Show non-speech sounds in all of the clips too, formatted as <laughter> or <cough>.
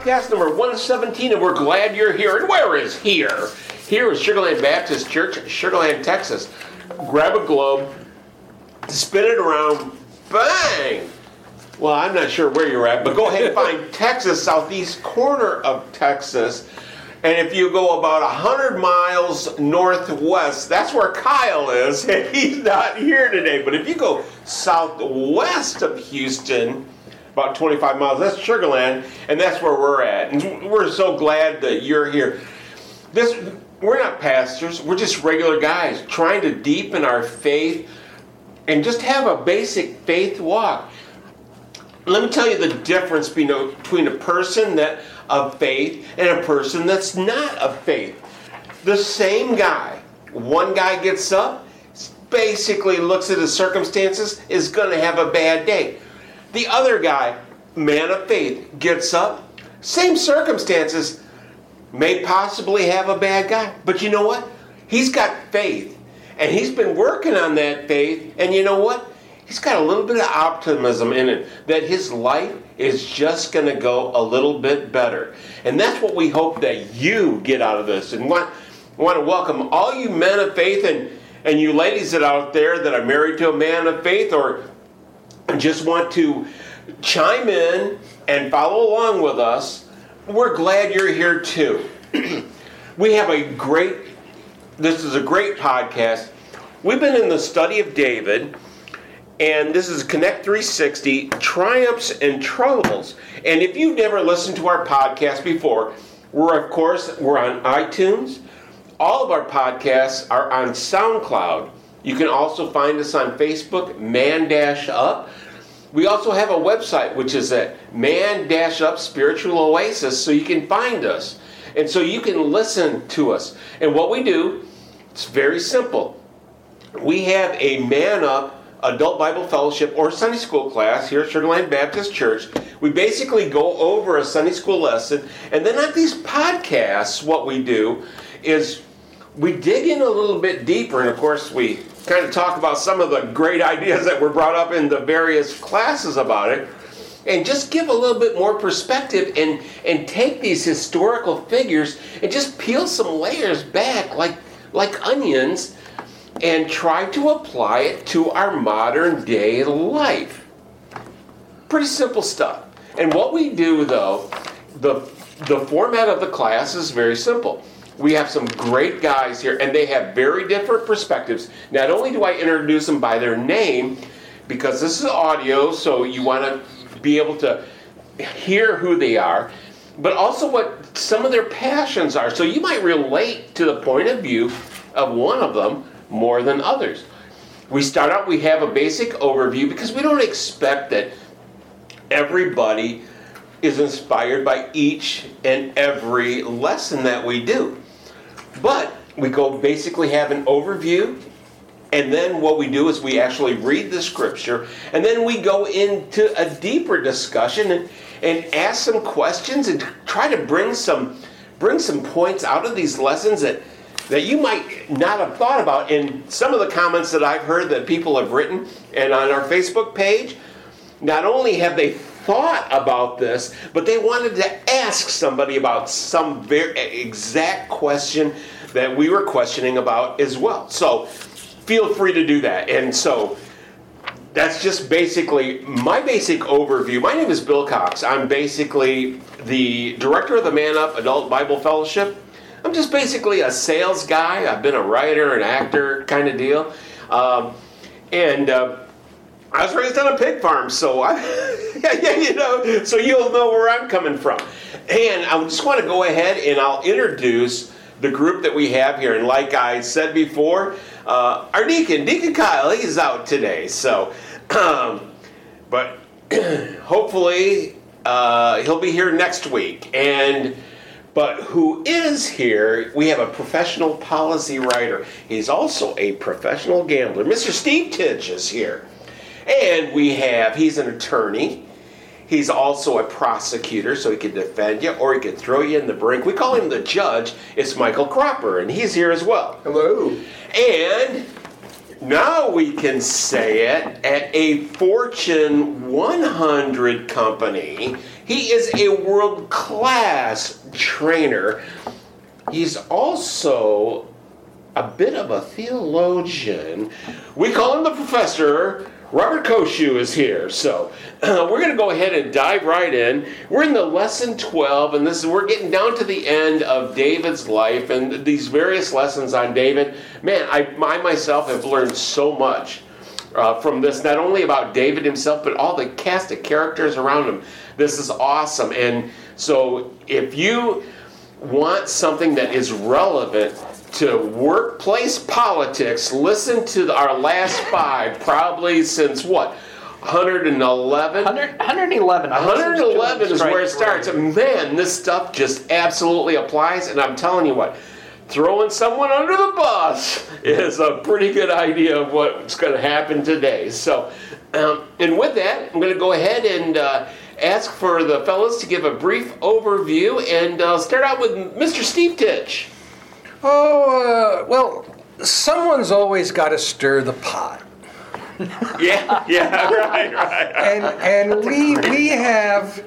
podcast number 117, and we're glad you're here. And where is here? Here is Sugarland Baptist Church, Sugarland, Texas. Grab a globe, spin it around, bang! Well, I'm not sure where you're at, but go ahead and find <laughs> Texas, southeast corner of Texas. And if you go about 100 miles northwest, that's where Kyle is, <laughs> and he's not here today. But if you go southwest of Houston, about 25 miles, that's Sugarland, and that's where we're at. And we're so glad that you're here. This we're not pastors, we're just regular guys trying to deepen our faith and just have a basic faith walk let me tell you the difference between a person that of faith and a person that's not of faith. The same guy, one guy gets up, basically looks at his circumstances, is going to have a bad day. The other guy, man of faith, gets up, same circumstances, may possibly have a bad guy, but you know what? He's got faith, and he's been working on that faith, and you know what? he's got a little bit of optimism in it that his life is just going to go a little bit better. And that's what we hope that you get out of this. And want, want to welcome all you men of faith and, and you ladies that out there that are married to a man of faith or just want to chime in and follow along with us. We're glad you're here too. we have a great, this is a great podcast. We've been in the study of David and this is Connect 360 Triumphs and Troubles. And if you've never listened to our podcast before, we're of course we're on iTunes. All of our podcasts are on SoundCloud. You can also find us on Facebook, Man Dash Up. We also have a website which is at Man Up Spiritual Oasis, so you can find us. And so you can listen to us. And what we do, it's very simple. We have a Man Up adult Bible fellowship or Sunday school class here at Sugarland Baptist Church. We basically go over a Sunday school lesson, and then on these podcasts, what we do is we dig in a little bit deeper, and of course, we kind of talk about some of the great ideas that were brought up in the various classes about it. And just give a little bit more perspective and, and take these historical figures and just peel some layers back like, like onions and try to apply it to our modern day life. Pretty simple stuff. And what we do though, the the format of the class is very simple. We have some great guys here and they have very different perspectives. Not only do I introduce them by their name because this is audio so you want to be able to hear who they are, but also what some of their passions are. So you might relate to the point of view of one of them more than others. We start out, we have a basic overview because we don't expect that everybody is inspired by each and every lesson that we do. But we go basically have an overview, and then what we do is we actually read the scripture, and then we go into a deeper discussion and, and ask some questions and try to bring some bring some points out of these lessons that that you might not have thought about. In some of the comments that I've heard that people have written, and on our Facebook page, not only have they thought about this, but they wanted to ask somebody about some very exact question that we were questioning about as well. So feel free to do that. And so that's just basically my basic overview. My name is Bill Cox. I'm basically the director of the Man Up Adult Bible Fellowship. I'm just basically a sales guy. I've been a writer, an actor kind of deal. Um, and uh, I was raised on a pig farm, so I, <laughs> you know, so you'll know where I'm coming from. And I just want to go ahead and I'll introduce the group that we have here. And like I said before, uh, our deacon, Deacon Kyle, he's out today. So, um, but <clears throat> hopefully uh, he'll be here next week. And But who is here? We have a professional policy writer. He's also a professional gambler. Mr. Steve Titch is here. And we have, he's an attorney. He's also a prosecutor, so he can defend you or he can throw you in the brink. We call him the judge. It's Michael Cropper, and he's here as well. Hello. And now we can say it at a Fortune 100 company. He is a world class trainer. He's also a bit of a theologian. We call him the professor. Robert Koshu is here. So uh, <clears throat> we're going to go ahead and dive right in. We're in the lesson 12, and this is we're getting down to the end of David's life and these various lessons on David. Man, I, I myself have learned so much. Uh, from this, not only about David himself, but all the cast of characters around him. This is awesome. And so, if you want something that is relevant to workplace politics, listen to our last five, probably since what? 111? 100, 111. I think it's 111 is where it starts. Man, this stuff just absolutely applies. And I'm telling you what, throwing someone under the bus <laughs> is a pretty good idea of what's going to happen today. So, um, and with that, I'm going to go ahead and uh, ask for the fellas to give a brief overview and uh, start out with Mr. Steve Titch. Oh, uh, well, someone's always got to stir the pot. <laughs> Yeah, yeah, right, right. and and we we have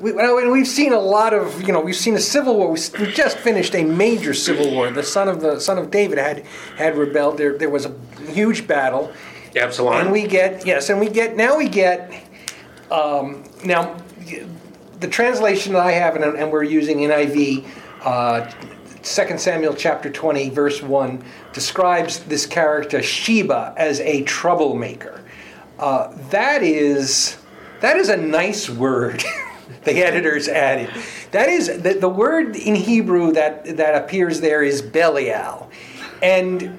we, well, and we've seen a lot of you know we've seen a civil war. We just finished a major civil war. The son of the son of David had had rebelled. There there was a huge battle, Absalom. and we get yes, and we get now we get um, now the translation that I have and, and we're using NIV. Uh, 2 Samuel chapter 20 verse 1 describes this character Sheba as a troublemaker. Uh, that is that is a nice word. <laughs> the editors added. That is the, the word in Hebrew that that appears there is Belial, and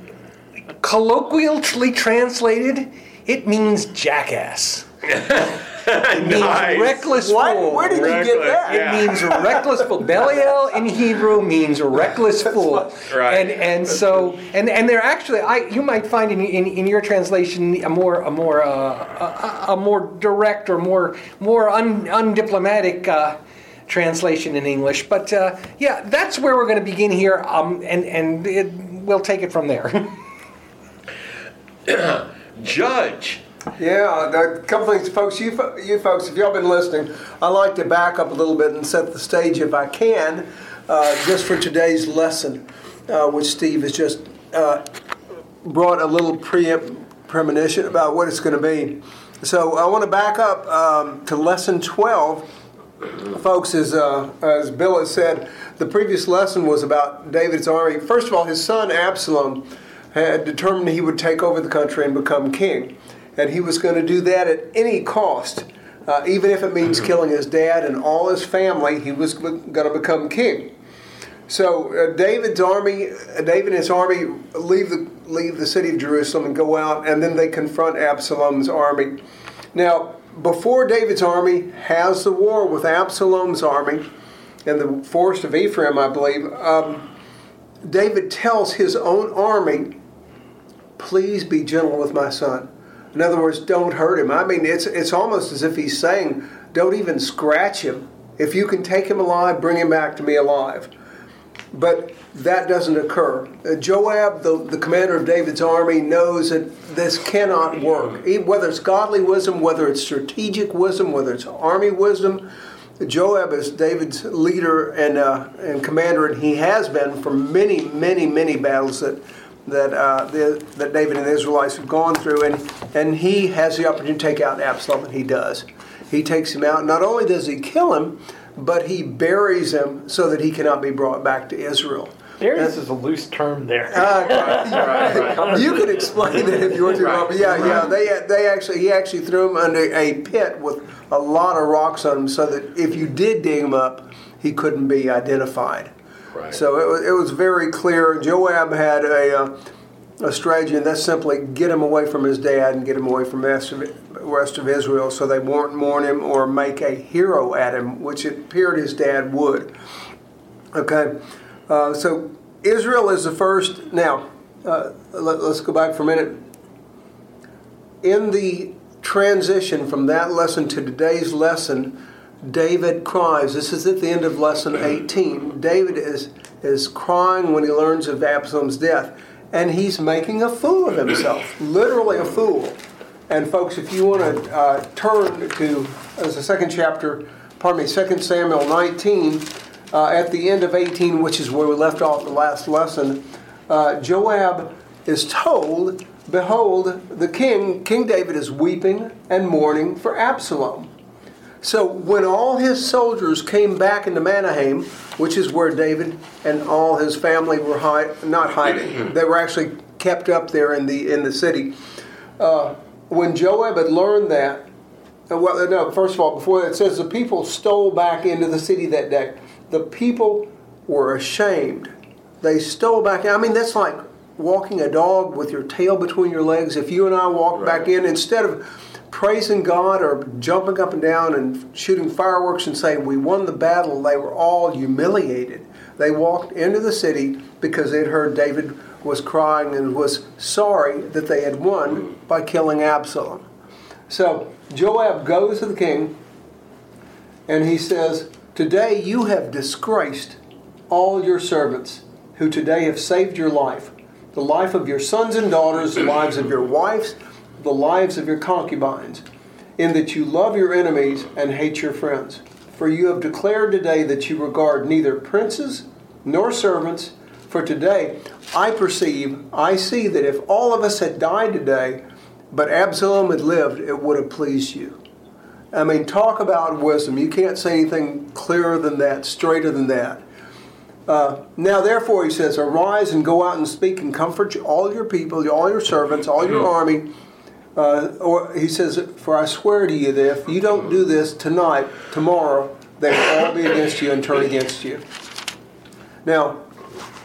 colloquially translated, it means jackass. <laughs> It means Nice. reckless What? fool. Where did you get that? It Yeah. means <laughs> reckless fool. Belial in Hebrew means reckless fool. Right. And and so and and they're actually I you might find in in, in your translation a more a more uh, a, a more direct or more more un, undiplomatic. Uh, Translation in English, but uh, yeah, that's where we're going to begin here, um, and and it, we'll take it from there. <laughs> <clears throat> Judge. Yeah, a couple things, folks. You, you folks, if y'all been listening, I like to back up a little bit and set the stage if I can, uh, just for today's lesson, uh, which Steve has just uh, brought a little pre- premonition about what it's going to be. So I want to back up um, to lesson 12. Folks, as, uh, as Bill has said, the previous lesson was about David's army. First of all, his son Absalom had determined he would take over the country and become king. And he was going to do that at any cost. Uh, even if it means killing his dad and all his family, he was going to become king. So uh, David's army, uh, David and his army leave the leave the city of Jerusalem and go out, and then they confront Absalom's army. Now, before David's army has the war with Absalom's army in the forest of Ephraim, I believe, um, David tells his own army, "Please be gentle with my son." In other words, don't hurt him. I mean, it's it's almost as if he's saying, "Don't even scratch him. If you can take him alive, bring him back to me alive." But that doesn't occur. Uh, Joab, the, the commander of David's army, knows that this cannot work. Whether it's godly wisdom, whether it's strategic wisdom, whether it's army wisdom, Joab is David's leader and, uh, and commander, and he has been for many, many, many battles that that uh, the, that David and the Israelites have gone through, and and he has the opportunity to take out Absalom, and he does. He takes him out. Not only does he kill him, but he buries him so that he cannot be brought back to Israel. Darius is a loose term there. Uh, <laughs> you could explain it if you want to, Robert. Yeah, yeah. They they actually he actually threw him under a pit with a lot of rocks on him, so that if you did dig him up, he couldn't be identified. So it was, it was very clear. Joab had a, uh, a strategy, and that's simply get him away from his dad and get him away from the rest of, rest of Israel so they won't mourn him or make a hero at him, which it appeared his dad would. Okay, uh, so Israel is the first. Now, uh, let, us go back for a minute. In the transition from that lesson to today's lesson, David cries. This is at the end of lesson <clears throat> 18. David is, is crying when he learns of Absalom's death, and he's making a fool of himself, <clears throat> literally a fool. And folks, if you want to uh, turn to as the second chapter, pardon me, 2 Samuel 19, uh, at the end of 18, which is where we left off the last lesson, uh, Joab is told, Behold, the king, King David, is weeping and mourning for Absalom. So when all his soldiers came back into Mahanaim, which is where David and all his family were not hiding, <clears throat> they were actually kept up there in the in the city. Uh, when Joab had learned that, uh, well, no, first of all, before that, it says the people stole back into the city that day. The people were ashamed. They stole back. I mean, that's like walking a dog with your tail between your legs. If you and I walk right. back in, instead of praising God or jumping up and down and shooting fireworks and saying, We won the battle, they were all humiliated. They walked into the city because they'd heard David was crying and was sorry that they had won by killing Absalom. So Joab goes to the king and he says, Today you have disgraced all your servants who today have saved your life, the life of your sons and daughters, the lives of your wives, the lives of your concubines, in that you love your enemies and hate your friends. For you have declared today that you regard neither princes nor servants. For today I perceive, I see that if all of us had died today, but Absalom had lived, it would have pleased you. I mean, talk about wisdom. You can't say anything clearer than that, straighter than that. Uh, now, therefore, he says, Arise and go out and speak and comfort all your people, all your servants, all your army uh, or he says, For I swear to you that if you don't do this tonight, tomorrow, they will all be against you and turn against you. Now,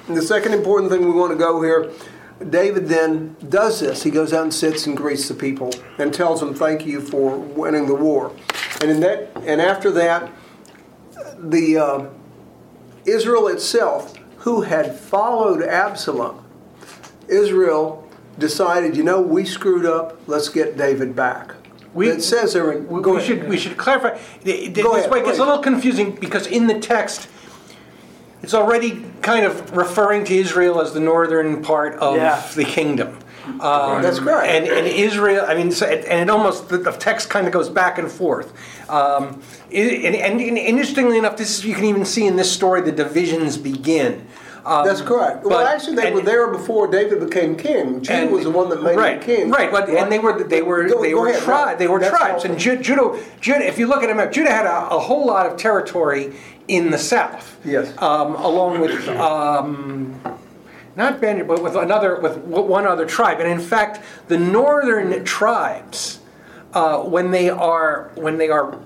the second important thing we want to go here David then does this. He goes out and sits and greets the people and tells them, Thank you for winning the war. And, in that, and after that, the uh, Israel itself, who had followed Absalom, Israel decided, you know, we screwed up. Let's get David back. We, it says there. In, we, we should we should clarify. This go ahead, way gets a little confusing because in the text, it's already kind of referring to Israel as the northern part of yeah. the kingdom. Um, That's correct. And, and, Israel, I mean, and it almost the, the text kind of goes back and forth. Um, and, and, and, interestingly enough, this is, you can even see in this story the divisions begin. Um, That's correct. Well, actually, they and, were there before David became king. Judah and, was the one that made right, him king. Right, but, and they were they were go, they go were tribes. They were That's tribes, and Judah, Judah. If you look at him, Judah had a, a whole lot of territory in the south. Yes. Um, along with. Um, not Benjamin, but with another, with one other tribe, and in fact, the northern tribes, uh, when they are when they are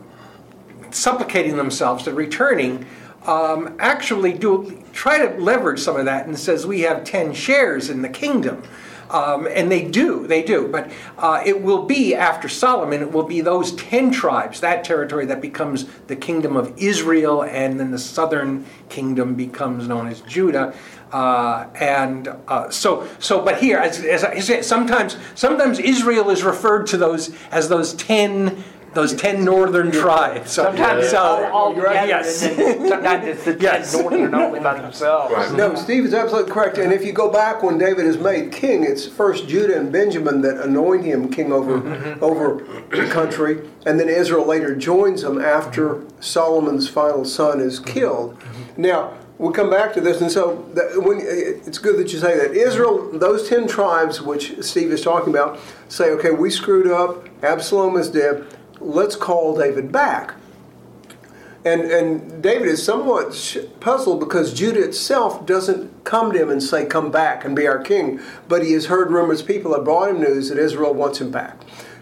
supplicating themselves to returning, um, actually do try to leverage some of that and says we have 10 shares in the kingdom. Um, and they do, they do. But uh, it will be after Solomon, it will be those 10 tribes, that territory that becomes the kingdom of Israel, and then the southern kingdom becomes known as Judah. Uh, and uh, so, so, but here, as, as I said, sometimes, sometimes Israel is referred to those as those ten those ten northern tribes. So, sometimes so, all, all together, yes. sometimes it's the yes. ten northern only by themselves. Right. No, Steve is absolutely correct. And if you go back when David is made king, it's first Judah and Benjamin that anoint him king over mm-hmm. over the country, and then Israel later joins them after Solomon's final son is killed. Mm-hmm. Now. We'll come back to this, and so that, when, it's good that you say that. Israel, those ten tribes which Steve is talking about, say, okay, we screwed up. Absalom is dead let's call David back. And, and David is somewhat puzzled because Judah itself doesn't come to him and say, Come back and be our king. But he has heard rumors, people have brought him news that Israel wants him back.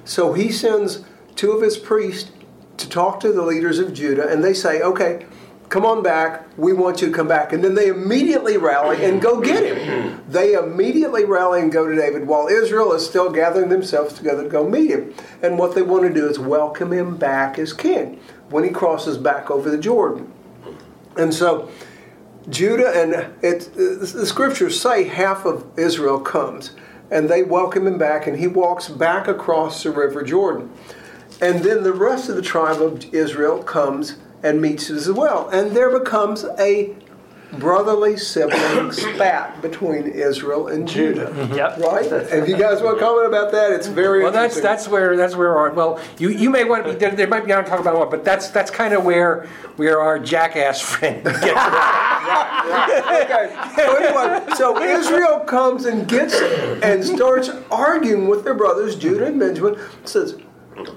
So he sends two of his priests to talk to the leaders of Judah, and they say, Okay, come on back. We want you to come back. And then they immediately rally and go get him. They immediately rally and go to David while Israel is still gathering themselves together to go meet him. And what they want to do is welcome him back as king when he crosses back over the Jordan. And so Judah and it, the scriptures say half of Israel comes, and they welcome him back, and he walks back across the river Jordan. And then the rest of the tribe of Israel comes and meets as well. And there becomes a brotherly sibling <coughs> spat between Israel and mm-hmm. Judah. Mm-hmm. Yep. Right? If you guys want to comment about that, it's very Well, that's that's where that's where our well you, you may want to be there, there might be I'm talk about what but that's that's kind of where where our jackass <laughs> friend gets okay. So anyway, so Israel comes and gets and starts arguing with their brothers Judah and Benjamin. Says,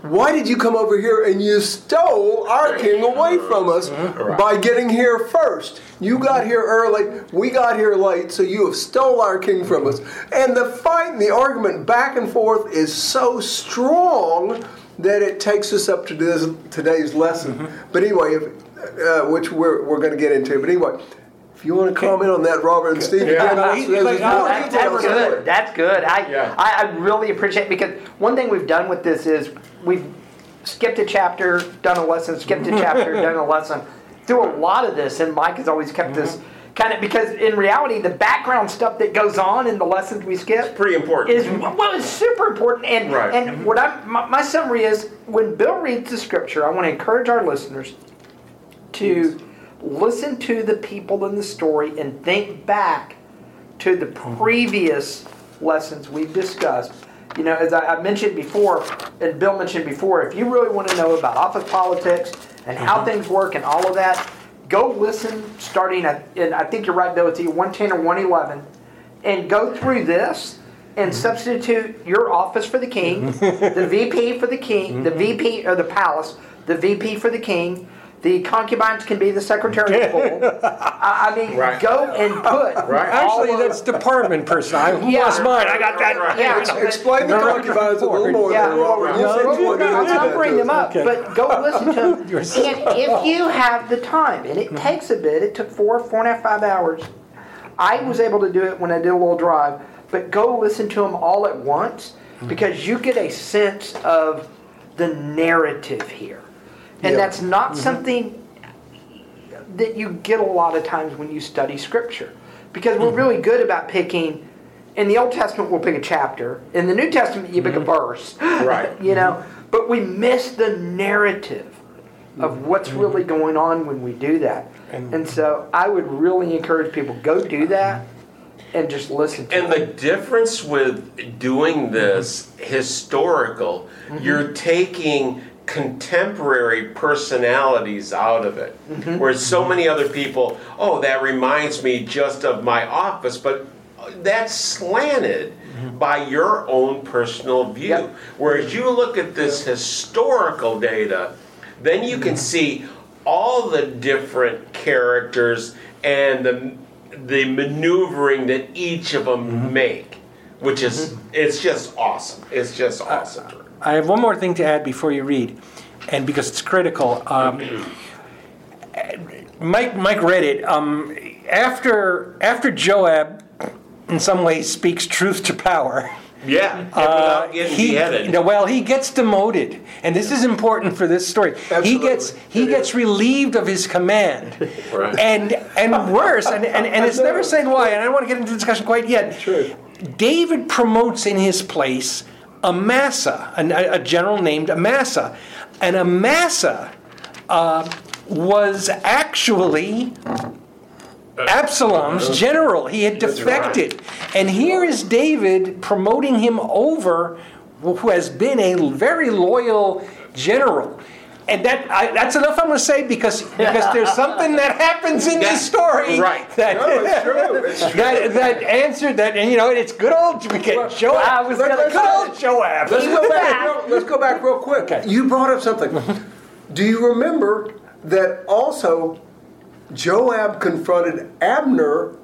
"Why did you come over here and you stole our king away from us by getting here first? You got here early, we got here late, so you have stole our king from us." And the fight and the argument back and forth is so strong that it takes us up to this, today's lesson. But anyway, if, uh, which we're, we're going to get into. But anyway, if you want to comment on that, Robert and Steve, again, there's- there's Like, more oh, That's, that's good. That's good. I, Yeah. I, I really appreciate because one thing we've done with this is we've skipped a chapter, done a lesson, skipped a chapter, <laughs> done a lesson. Through a lot of this, and Mike has always kept this mm-hmm. kind of because in reality, the background stuff that goes on in the lessons we skip Pretty important. is well, it's super important. And Right. and mm-hmm. what I my, my summary is when Bill reads the scripture, I want to encourage our listeners to listen to the people in the story and think back to the mm-hmm. previous lessons we've discussed. You know, as I, I mentioned before, and Bill mentioned before, if you really want to know about office politics and how mm-hmm. things work and all of that, go listen starting at, and I think you're right, Bill, it's either 110 or 111, and go through this and mm-hmm. substitute your office for the king, <laughs> the VP for the king, the VP or the palace, the VP for the king. The concubines can be the secretary of the <laughs> I, I mean, Right. go and put Right. all Actually, of- that's department person. I, who Yeah. lost mine? I got that. Right. yeah, Ex- Explain the concubines a little more. Yeah, than Robert. You Well, said you I'll, mention I'll bring them us. up, but go <laughs> listen to them. And if <laughs> you have the time, and it hmm. takes a bit, it took four, four and a half, five hours. I was able to do it when I did a little drive, but go listen to them all at once hmm. because you get a sense of the narrative here. And Yeah. that's not mm-hmm. something that you get a lot of times when you study scripture. Because we're mm-hmm. really good about picking in the old testament we'll pick a chapter. In the new testament you pick a mm-hmm. verse. Right. <laughs> you know? But we miss the narrative of what's really going on when we do that. And so i would really encourage people go do that and just listen to And it. the difference with doing this historical, you're taking contemporary personalities out of it. Mm-hmm. Whereas so many other people, oh, that reminds me just of my office, but uh, that's slanted mm-hmm. by your own personal view. Yep. Whereas you look at this historical data, then you can mm-hmm. see all the different characters and the the maneuvering that each of them make, which is it's just awesome. It's just uh, awesome. I have one more thing to add before you read, and because it's critical. Um, Mike Mike read it. Um, after after Joab, in some ways, speaks truth to power. <laughs> yeah, Uh, he, beheaded. no, well, he gets demoted, and this is important for this story. Absolutely. He gets he It gets is. relieved of his command, <laughs> Right. and and worse, and, and, and it's <laughs> never said why, and I don't want to get into the discussion quite yet. True. David promotes in his place Amasa, a, a general named Amasa, and Amasa uh, was actually Absalom's general. He had defected. And here is David promoting him over, who has been a very loyal general. And that I, that's enough I'm going to say because because there's something that happens in Yeah, this story right. that No, it's true. It's <laughs> true. that, that answered that and you know it's good old we get Joab. I was Let- gonna let's- good old Joab. Let's go back. real- Let's go back real quick. You brought up something. Do you remember that also Joab confronted Abner,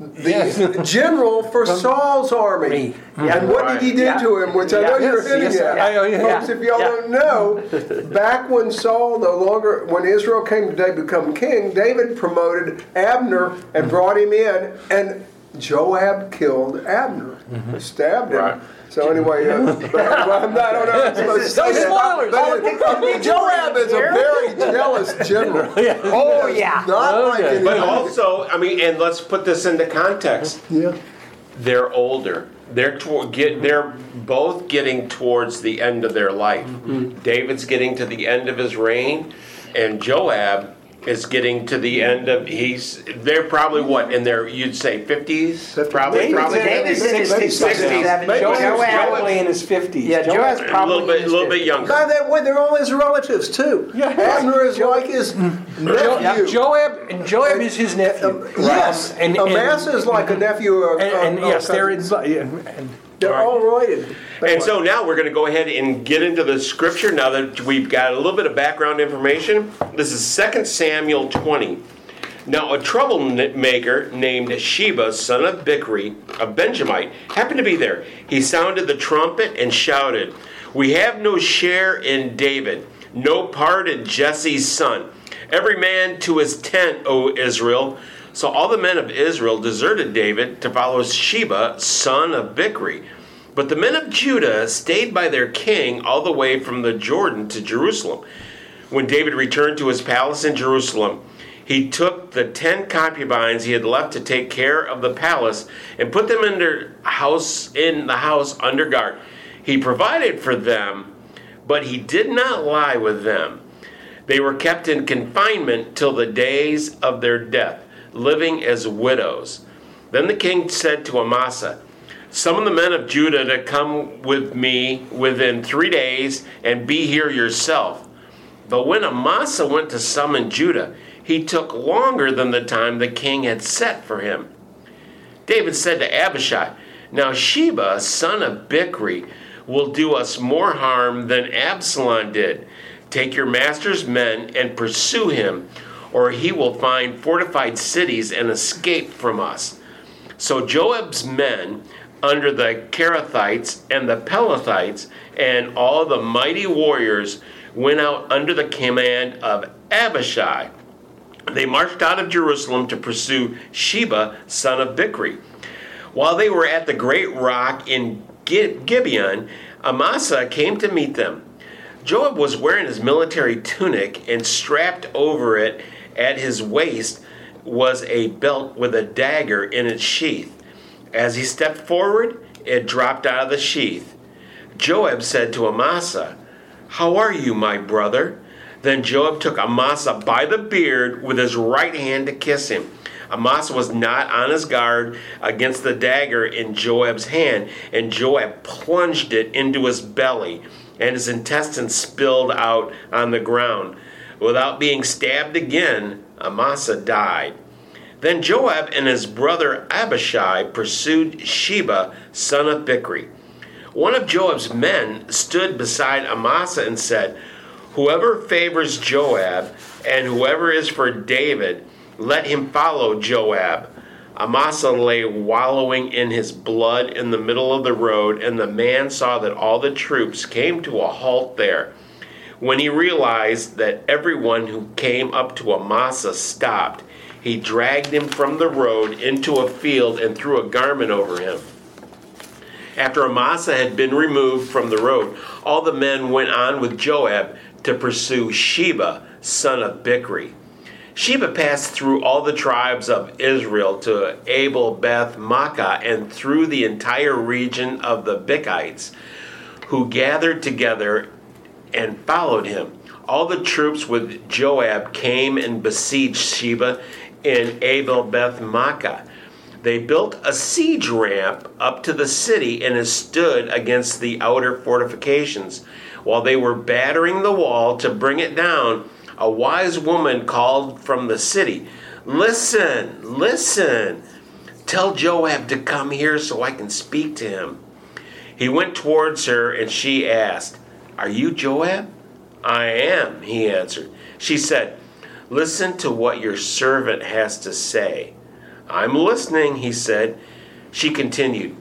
the Yes. general for Saul's army? And what did he do Yeah. to him? Which I know Yeah. you're Yes, hitting yes, at. I- I- yeah. Folks, if y'all Yeah. don't know, <laughs> back when Saul no longer, when Israel came to become king, David promoted Abner and mm. brought him in, and Joab killed Abner, stabbed him. Right. So anyway, uh, <laughs> <laughs> but, well, I'm not, I don't know. I'm supposed to <laughs> say that. spoilers. But it- Joab is a very jealous general. Oh, yeah. Not like Okay. any- But also, I mean, and let's put this into context. yeah. They're older. They're toward, get. They're both getting towards the end of their life. David's getting to the end of his reign, and Joab is getting to the end of. He's. They're probably what in their. You'd say fifties. Probably. David's Probably. in his David's in his 60s, 60s, 70s. Joab's Joab- probably in his 50s. Yeah, Joab's A probably little bit. in A little bit younger. By that way, they're all his relatives too. Yeah. Abner is like his nephew. Joab and Joab is his nephew. Um, yes, Um, and, and, Amasa is like a nephew of. and, and of- yes, of- they're in. They're all related. And so now we're going to go ahead and get into the scripture now that we've got a little bit of background information. This is 2 Samuel 20. Now, a troublemaker named Sheba, son of Bichri, a Benjamite, happened to be there. He sounded the trumpet and shouted, We have no share in David, no part in Jesse's son. Every man to his tent, O Israel. So all the men of Israel deserted David to follow Sheba, son of Bichri. But the men of Judah stayed by their king all the way from the Jordan to Jerusalem. When David returned to his palace in Jerusalem, he took the ten concubines he had left to take care of the palace and put them in their house in the house under guard. He provided for them, but he did not lie with them. They were kept in confinement till the days of their death, living as widows. Then the king said to Amasa, Summon the men of Judah to come with me within three days and be here yourself. But when Amasa went to summon Judah, he took longer than the time the king had set for him. David said to Abishai, Now Sheba, son of Bichri, will do us more harm than Absalom did. Take your master's men and pursue him, or he will find fortified cities and escape from us. So Joab's men, under the Kerethites and the Pelethites, and all the mighty warriors, went out under the command of Abishai. They marched out of Jerusalem to pursue Sheba, son of Bichri. While they were at the great rock in Gi- Gibeon, Amasa came to meet them. Joab was wearing his military tunic, and strapped over it at his waist was a belt with a dagger in its sheath. As he stepped forward, it dropped out of the sheath. Joab said to Amasa, How are you, my brother? Then Joab took Amasa by the beard with his right hand to kiss him. Amasa was not on his guard against the dagger in Joab's hand, and Joab plunged it into his belly, and his intestines spilled out on the ground. Without being stabbed again, Amasa died. Then Joab and his brother Abishai pursued Sheba, son of Bichri. One of Joab's men stood beside Amasa and said, Whoever favors Joab and whoever is for David, let him follow Joab. Amasa lay wallowing in his blood in the middle of the road, and the man saw that all the troops came to a halt there. When he realized that everyone who came up to Amasa stopped, he dragged him from the road into a field and threw a garment over him. After Amasa had been removed from the road, all the men went on with Joab to pursue Sheba, son of Bichri. Sheba passed through all the tribes of Israel to Abel Beth Makkah and through the entire region of the Bichites, who gathered together and followed him. All the troops with Joab came and besieged Sheba in Abel Beth Makkah. They built a siege ramp up to the city and it stood against the outer fortifications. While they were battering the wall to bring it down, a wise woman called from the city, Listen, listen. Tell Joab to come here so I can speak to him. He went towards her and she asked, Are you Joab? I am, he answered. She said, Listen to what your servant has to say. I'm listening, he said. She continued,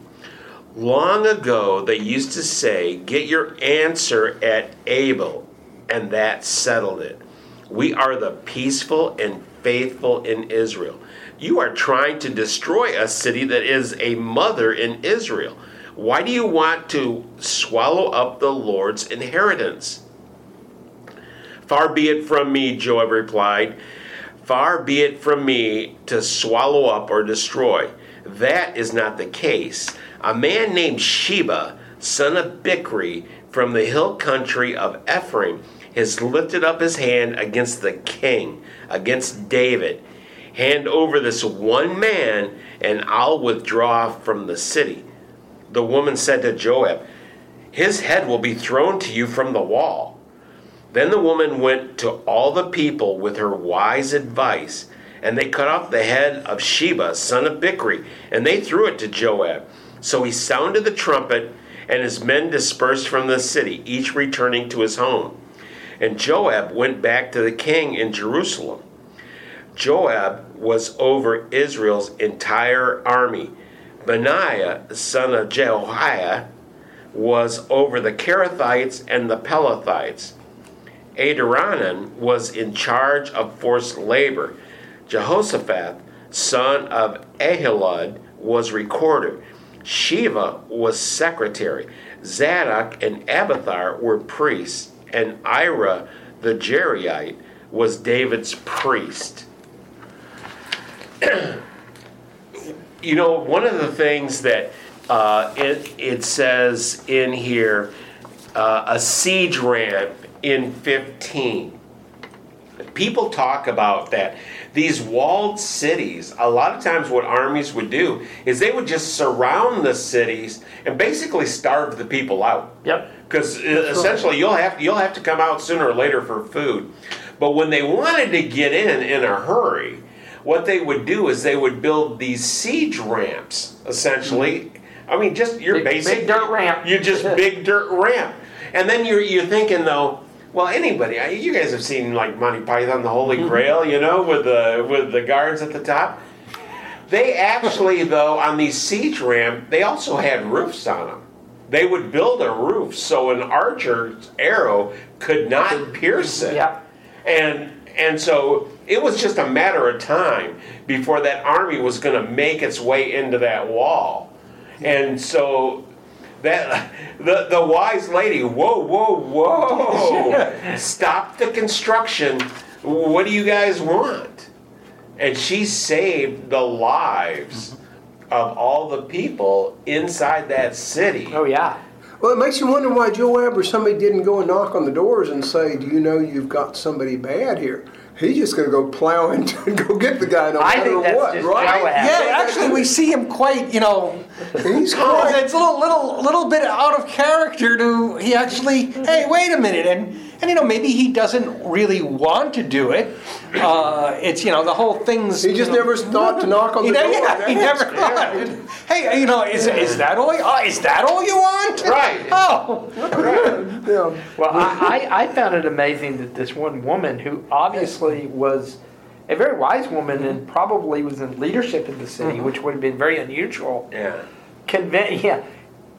Long ago they used to say, Get your answer at Abel, and that settled it. We are the peaceful and faithful in Israel. You are trying to destroy a city that is a mother in Israel. Why do you want to swallow up the Lord's inheritance? Far be it from me, Joab replied. Far be it from me to swallow up or destroy. That is not the case. A man named Sheba, son of Bichri, from the hill country of Ephraim, has lifted up his hand against the king, against David. Hand over this one man, and I'll withdraw from the city. The woman said to Joab, His head will be thrown to you from the wall. Then the woman went to all the people with her wise advice, and they cut off the head of Sheba, son of Bichri, and they threw it to Joab. So he sounded the trumpet, and his men dispersed from the city, each returning to his home. And Joab went back to the king in Jerusalem. Joab was over Israel's entire army. Benaiah, son of Jehoiah, was over the Kerethites and the Pelethites. Adoniram was in charge of forced labor. Jehoshaphat, son of Ahilud, was recorder. Sheva was secretary. Zadok and Abiathar were priests, and Ira the Jairite was David's priest. <clears throat> you know, one of the things that uh, it, it says in here, uh, a siege ramp in 15. People talk about that. These walled cities, a lot of times what armies would do is they would just surround the cities and basically starve the people out. Yep. Because essentially you'll have you'll have to come out sooner or later for food. But when they wanted to get in in a hurry, what they would do is they would build these siege ramps, essentially. I mean, just your Big- basic big dirt ramp. You just <laughs> big dirt ramp, and then you're you're thinking though. Well, anybody, I- you guys have seen like Monty Python, the Holy. <laughs> Grail, you know, with the with the guards at the top. They actually, though, on these siege ramp, they also had roofs on them. They would build a roof so an archer's arrow could not pierce it. Yep. And and so it was just a matter of time before that army was going to make its way into that wall. And so that <laughs> the the wise lady, whoa, whoa, whoa, <laughs> stop the construction. What do you guys want? And she saved the lives of all the people inside that city. Oh yeah. Well, it makes you wonder why Joab or somebody didn't go and knock on the doors and say, "Do you know you've got somebody bad here?" He's just going to go plow into and <laughs> go get the guy no I matter think that's what, just right? Joab. Yeah, actually, we see him quite, you know, He's Oh, quite. it's a little, little, little bit out of character to. He actually, hey, wait a minute, and and you know maybe he doesn't really want to do it. Uh, it's you know the whole thing's. He just you know, never thought to knock on the ne- door. yeah, he never <laughs> thought. Hey, you know, is, is that all? You, oh, is that all you want? Right. <laughs> Oh, Yeah. Well, I, I, I found it amazing that this one woman, who obviously was a very wise woman and probably was in leadership in the city, which would have been very unusual, Yeah. convinced, yeah,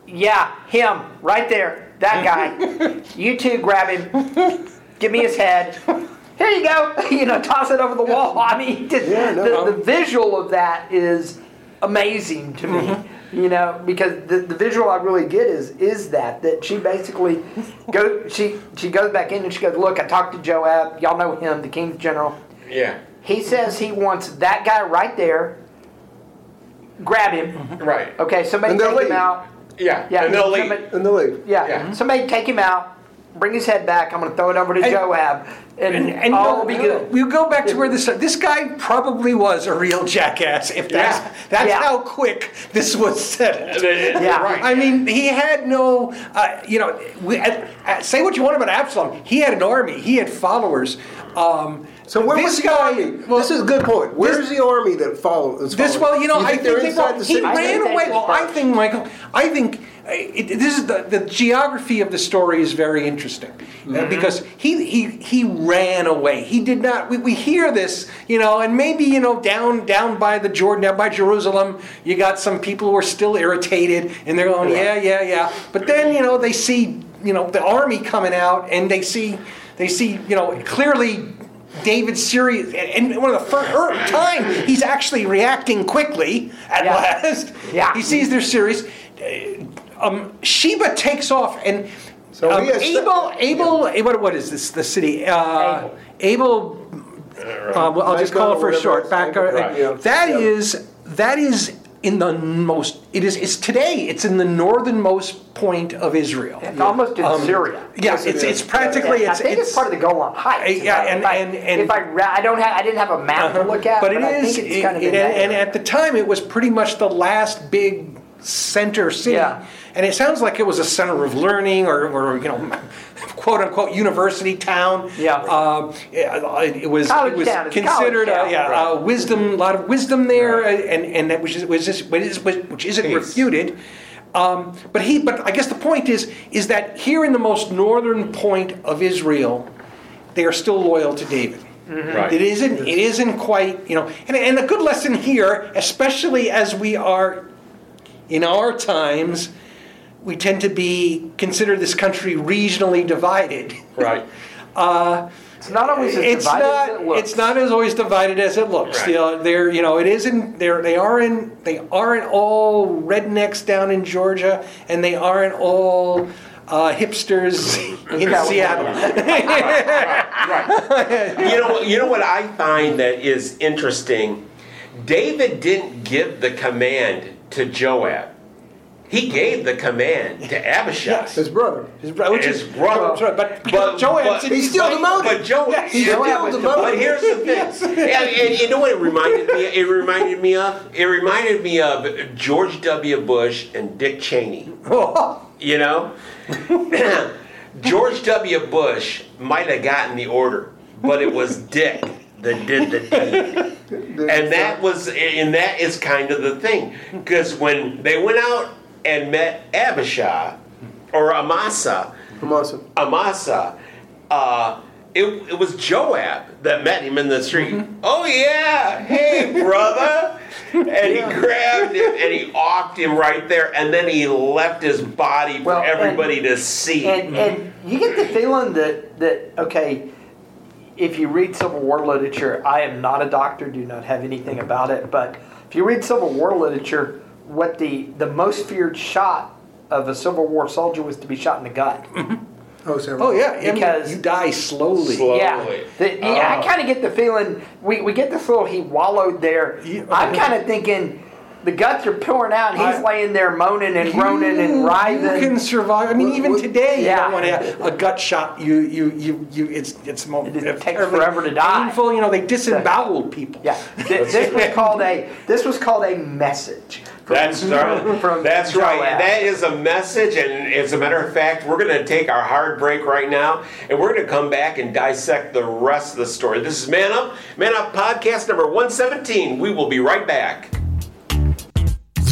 yeah, him, right there, that guy. <laughs> you two grab him, give me his head. Here you go. <laughs> You know, toss it over the wall. <laughs> I mean, just, Yeah, no. the, the visual of that is amazing to me. Mm-hmm. You know, because the, the visual I really get is is that that she basically go she she goes back in and she goes, look, I talked to Joab. Y'all know him, the king's general. Yeah. He says he wants that guy right there. Grab him. Right. Okay, somebody And they'll take him out. Yeah. Yeah, And they'll leave. somebody- And the leave. yeah, Yeah. somebody take him out. Bring his head back. I'm going to throw it over to And- Joab, and, and, and all you will be good. we'll go back to where this this guy probably was a real jackass. If that's Yeah. that's Yeah. how quick this was said. <laughs> Yeah. Right. I mean, he had no, uh, you know, we, uh, uh, say what you want about Absalom. He had an army. He had followers. Um, So where this was the guy? army? Well, this is a good point. Where's the army that followed? this following? well, you know, You I think think they're inside brought, the he city? I ran think away. Well, I think, Michael, I think it, this is the, the geography of the story is very interesting uh, because he, he he ran away. He did not. We, we hear this, you know, and maybe you know down down by the Jordan, down by Jerusalem, you got some people who are still irritated and they're going, yeah, yeah, yeah. But then you know they see you know the army coming out and they see they see you know clearly David's serious, and one of the first time he's actually reacting quickly at Yeah. last. Yeah. He sees they're serious. Um, Sheba takes off, and So um, he has- Abel, Abel, eh, what, what is this? The city? Uh, Abel. uh, well, I'll just call it for or short. whatever. Back. uh, Right. Yeah. That Yeah. is that is in the most. It is. It's today. It's in the northernmost point of Israel. It's almost in Syria. Yeah, Yes, it's it's practically I it's think it's, part of the Golan Heights. Uh, yeah, If I- and- if I, and- and- if I, I don't have, I didn't have a map to look at, but but, it I is, think it's it- kind of it- in that and at the time it was pretty much the last big center city. Yeah. And it sounds like it was a center of learning or, or you know, <laughs> quote unquote university town. Yeah. Uh, it, it was College it was town, it's a considered college a, town. yeah, uh, wisdom, a lot of wisdom there, uh, and and that which is which is which, is, which isn't Peace. refuted. Um, but he, but I guess the point is, is that here in the most northern point of Israel, they are still loyal to David. Right. It isn't. It isn't quite. You know, and, and a good lesson here, especially as we are in our times, we tend to be consider this country regionally divided. Right. <laughs> it's not always as It's divided not. as it looks. It's not as always divided as it looks. Right. You know, they're. You know, it isn't. They're. They aren't. They aren't all rednecks down in Georgia, and they aren't all. Uh, hipsters <laughs> in Seattle. <laughs> you know, you know what I find that is interesting. David didn't give the command to Joab. He gave the command to Abishai. Yes. His brother. His bro- which His is brother. But, But- Joab but- He's still demoted. But Joab, Yes, He Joab still demoted. But here's the thing, and, and you know what it reminded me? It reminded me of. It reminded me of George W. Bush and Dick Cheney. <laughs> You know, <clears throat> George W. Bush might have gotten the order, but it was Dick that did the <laughs> deed. And that was, and that is kind of the thing, because when they went out and met Abishai or Amasa, Amasa. Amasa, uh, it, it was Joab that met him in the street. Oh yeah, hey brother, and he grabbed him and he offed him right there, and then he left his body for Well, and- everybody to see. And and you get the feeling that that okay, if you read Civil War literature, I am not a doctor, do not have anything about it, but if you read Civil War literature, what the the most feared shot of a Civil War soldier was to be shot in the gut. <laughs> Oh, so Oh yeah, I mean, Because- you die slowly. Slow. Yeah, The- yeah, I Oh. kind of get the feeling we, we get this little he wallowed there. You- I'm kind of thinking the guts are pouring out, and he's I- laying there moaning and groaning and writhing. You writhing. can survive. I mean, What- even what- today, you Yeah. don't want to have a gut shot. You, you, you, you. It's, it's mo- It takes forever to die. Painful. You know, they disembowel people. Yeah, Th- this was called a this was called a message. <laughs> from- That's right. from That's right. Joab. That is a message, and as a matter of fact, we're going to take our hard break right now, and we're going to come back and dissect the rest of the story. This is Man Up, Man Up podcast number 117. We will be right back.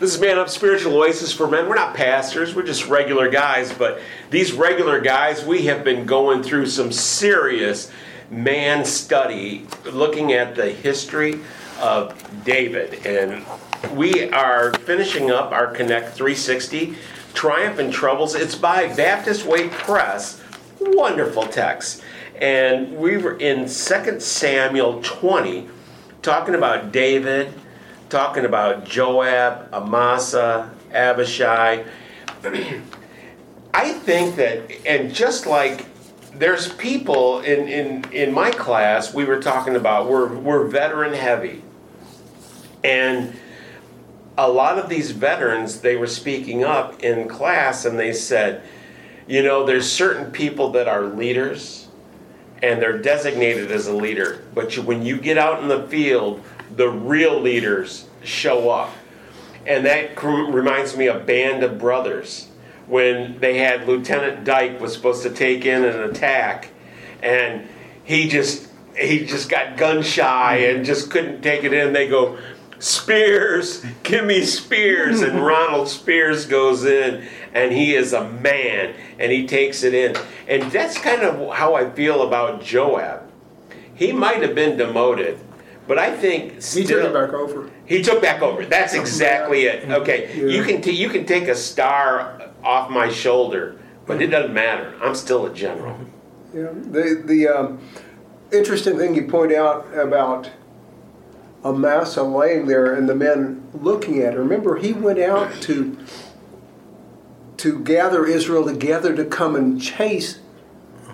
This is Man Up Spiritual Oasis for Men. We're not pastors, we're just regular guys, but these regular guys, we have been going through some serious man study looking at the history of David. And we are finishing up our Connect 360 Triumph and Troubles. It's by Baptist Way Press. Wonderful text. And we were in 2 Samuel 20 talking about David talking about Joab, Amasa, Abishai. I think that, and just like there's people in, in, in my class we were talking about we're, we're veteran heavy and a lot of these veterans they were speaking up in class and they said you know there's certain people that are leaders and they're designated as a leader but you, when you get out in the field the real leaders show up. And that cr- reminds me of band of brothers when they had lieutenant dike was supposed to take in an attack and he just he just got gun shy and just couldn't take it in. They go speirs give me speirs. And <laughs> ronald speirs goes in and he is a man and he takes it in. And that's kind of how i feel about joab. He might have been demoted but i think still, He took it back over. he took back over. That's exactly it. Okay, you can t- you can take a star off my shoulder, but it doesn't matter. I'm still a general. Yeah, the the um, interesting thing you point out about Amasa laying there and the men looking at her. Remember, he went out to to gather Israel together to come and chase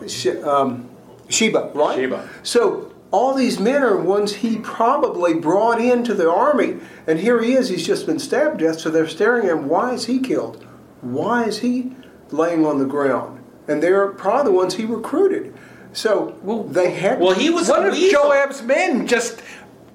She- um, Sheba, right? Sheba. So all these men are ones he probably brought into the army, and here he is. He's just been stabbed to death. So they're staring at him. Why is he killed? Why is he laying on the ground? And they're probably the ones he recruited. So they had. Well, he was a if. Joab's men just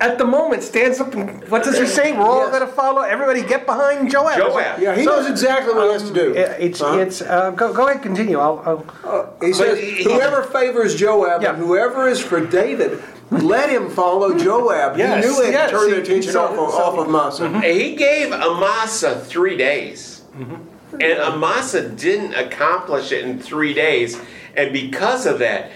at the moment stands up and what does he say? We're all Yes. going to follow. Everybody get behind Joab. Joab. Yeah, he knows exactly what he has to do. It- It's Huh? it's uh, go go ahead continue. I'll, I'll uh, He says, he- whoever favors Joab Yeah. and whoever is for David, let him follow Joab. Yes, he knew he had yes, to turn he- the attention so- off, of, so- off of Massa. Mm-hmm. He gave Amasa three days, and Amasa didn't accomplish it in three days, and because of that,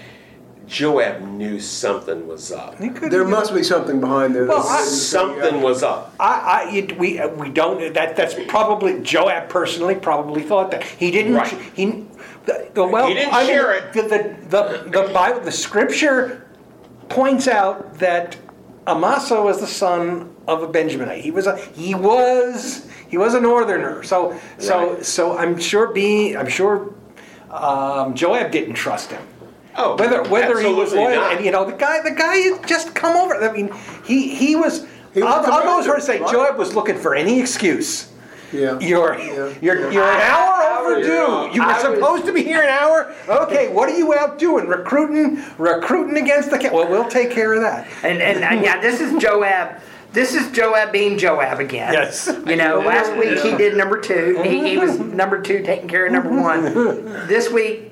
Joab knew something was up. There must be something behind there. Well, I- Something was up. I, I, you- we, uh, we don't. That that's probably Joab personally probably thought that he didn't. Right. He, the, the, well, He didn't I mean, share it. The, the the the Bible, the Scripture points out that Amasa was the son of a Benjaminite. He was a he was he was a northerner. So so Right. so I'm sure being I'm sure um, Joab didn't trust him. Oh, Whether whether he was loyal, not. and you know the guy the guy had just come over. I mean he he was. He was I'll, I'll go as far as say right? Joab was looking for any excuse. Yeah. You're Yeah. you're you're an hour overdue. Yeah. You were I was- supposed to be here an hour. Okay, what are you out doing? Recruiting recruiting against the cat. Well, we'll take care of that. And, and, and yeah, this is Joab. This is Joab being Joab again. Yes. You know, last week he did number two. He, he was mm-hmm. number two taking care of number one. Mm-hmm. This week,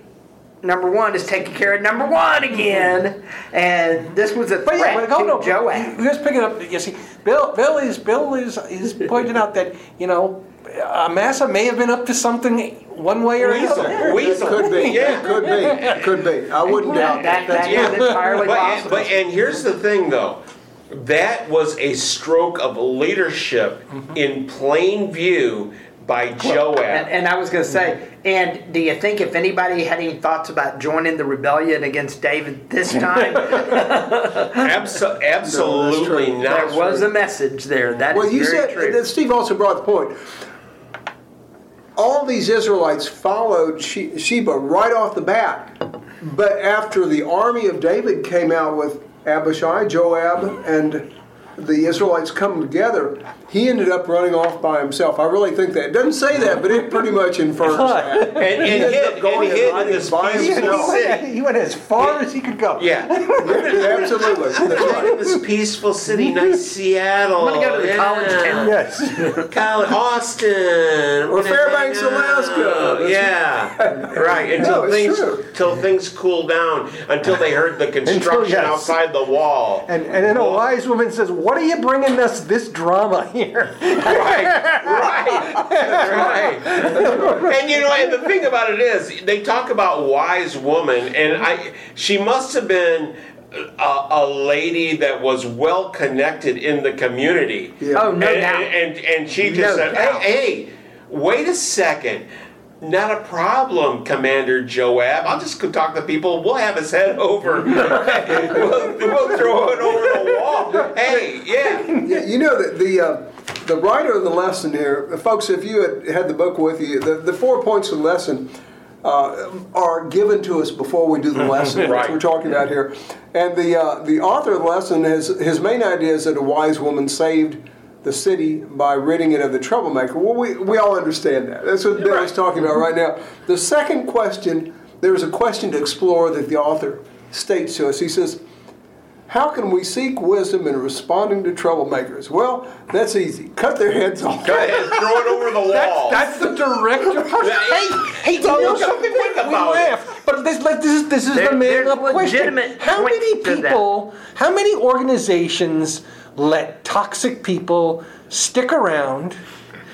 number one is taking care of number one again. And this was a But threat yeah, but hold to on. Joab. You just picking up. You see, Bill. Bill is Bill is is <laughs> pointing out that you know, uh, Amasa may have been up to something one way or Weasel. another. Weasel. Could be. <laughs> Yeah. Could be. Could be. I wouldn't doubt That, that. that That's is entirely but, possible. but and here's the thing though that was a stroke of leadership mm-hmm. in plain view by Joab. And, and I was going to say, and do you think if anybody had any thoughts about joining the rebellion against David this <laughs> time, Abso- <laughs> absolutely true. not. there was a message there. That Well, you very said true. that Steve also brought the point. All these Israelites followed She- Sheba right off the bat, but after the army of David came out with Abishai, Joab, and the Israelites come together, he ended up running off by himself. I really think that. It doesn't say that, but it pretty much infers that. And, and He ended hid, up going and hid in hiding this by peaceful himself. city. He went as far as he could go. Yeah. <laughs> Absolutely. That's right. In <laughs> this peaceful city, nice Seattle. I'm gonna go to the college town. Yes. <laughs> College, Austin, Or Fairbanks, Alaska. Yeah, right. Until No, things, true. until things cooled down, until they heard the construction yes. outside the wall. And and then a wise woman says, "What are you bringing us this drama here?" right, right, right. And you know, and the thing about it is, they talk about wise woman, and I, she must have been a, a lady that was well connected in the community. Yeah. Oh, no and, doubt. And, and and she just No said, doubt. hey, hey, wait a second. Not a problem, Commander Joab. I'll just go talk to people. We'll have his head over. <laughs> we'll, we'll throw it over the wall. Hey, yeah. Yeah, you know that the uh, the writer of the lesson here, uh, folks. If you had had the book with you, the, the four points of the lesson uh, are given to us before we do the <laughs> lesson, which we're talking about here. And the uh, the author of the lesson has his main idea is that a wise woman saved the city by ridding it of the troublemaker. Well, we, we all understand that. That's what Billy's talking about right now. The second question, there's a question to explore that the author states to us. He says, how can we seek wisdom in responding to troublemakers? Well, that's easy. Cut their heads off. Go ahead, throw it over the wall. That's the direct <laughs> approach. hey, hey, do you know look, something? think we about it. laugh, but this, like, this is this is There- the man there's up question. legitimate How many people? How many organizations let toxic people stick around?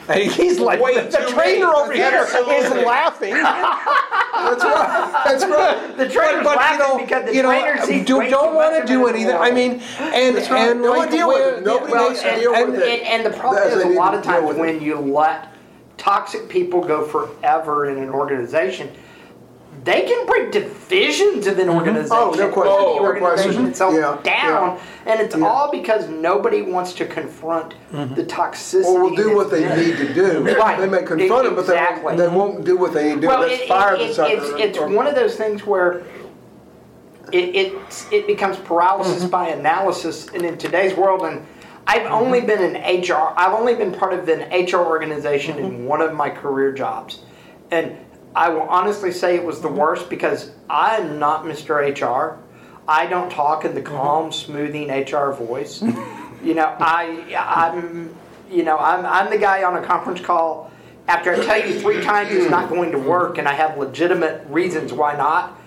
And he's like Way the, the trainer many. over here Absolutely. is laughing. <laughs> That's right. That's right. The trainer's but, laughing you know, because the you know, trainer uh, sees do, don't want to do it in the anything. I mean, and right. and No one like deal with where- it. Nobody Well, wants and, deal and, with it. and, and the problem As is a lot of times when you let toxic people go forever in an organization, they can bring divisions of an organization. Oh, no question. Oh, the organization itself Yeah, down, and it's Yeah. all because nobody wants to confront the toxicity. Or will do what they need to do. Right. They may confront them, but they won't, they won't do what they need to do. Well, Let's it, fire it, the it's, it's one of those things where it, it, it becomes paralysis Mm-hmm. by analysis. And in today's world, and I've only been in HR, I've only been part of an HR organization Mm-hmm. in one of my career jobs. And I will honestly say it was the worst because I'm not Mr. HR. I don't talk in the Mm-hmm. calm, smoothing HR voice. <laughs> you know, I, I'm, you know, I'm, I'm the guy on a conference call after I tell you three times it's not going to work and I have legitimate reasons why not.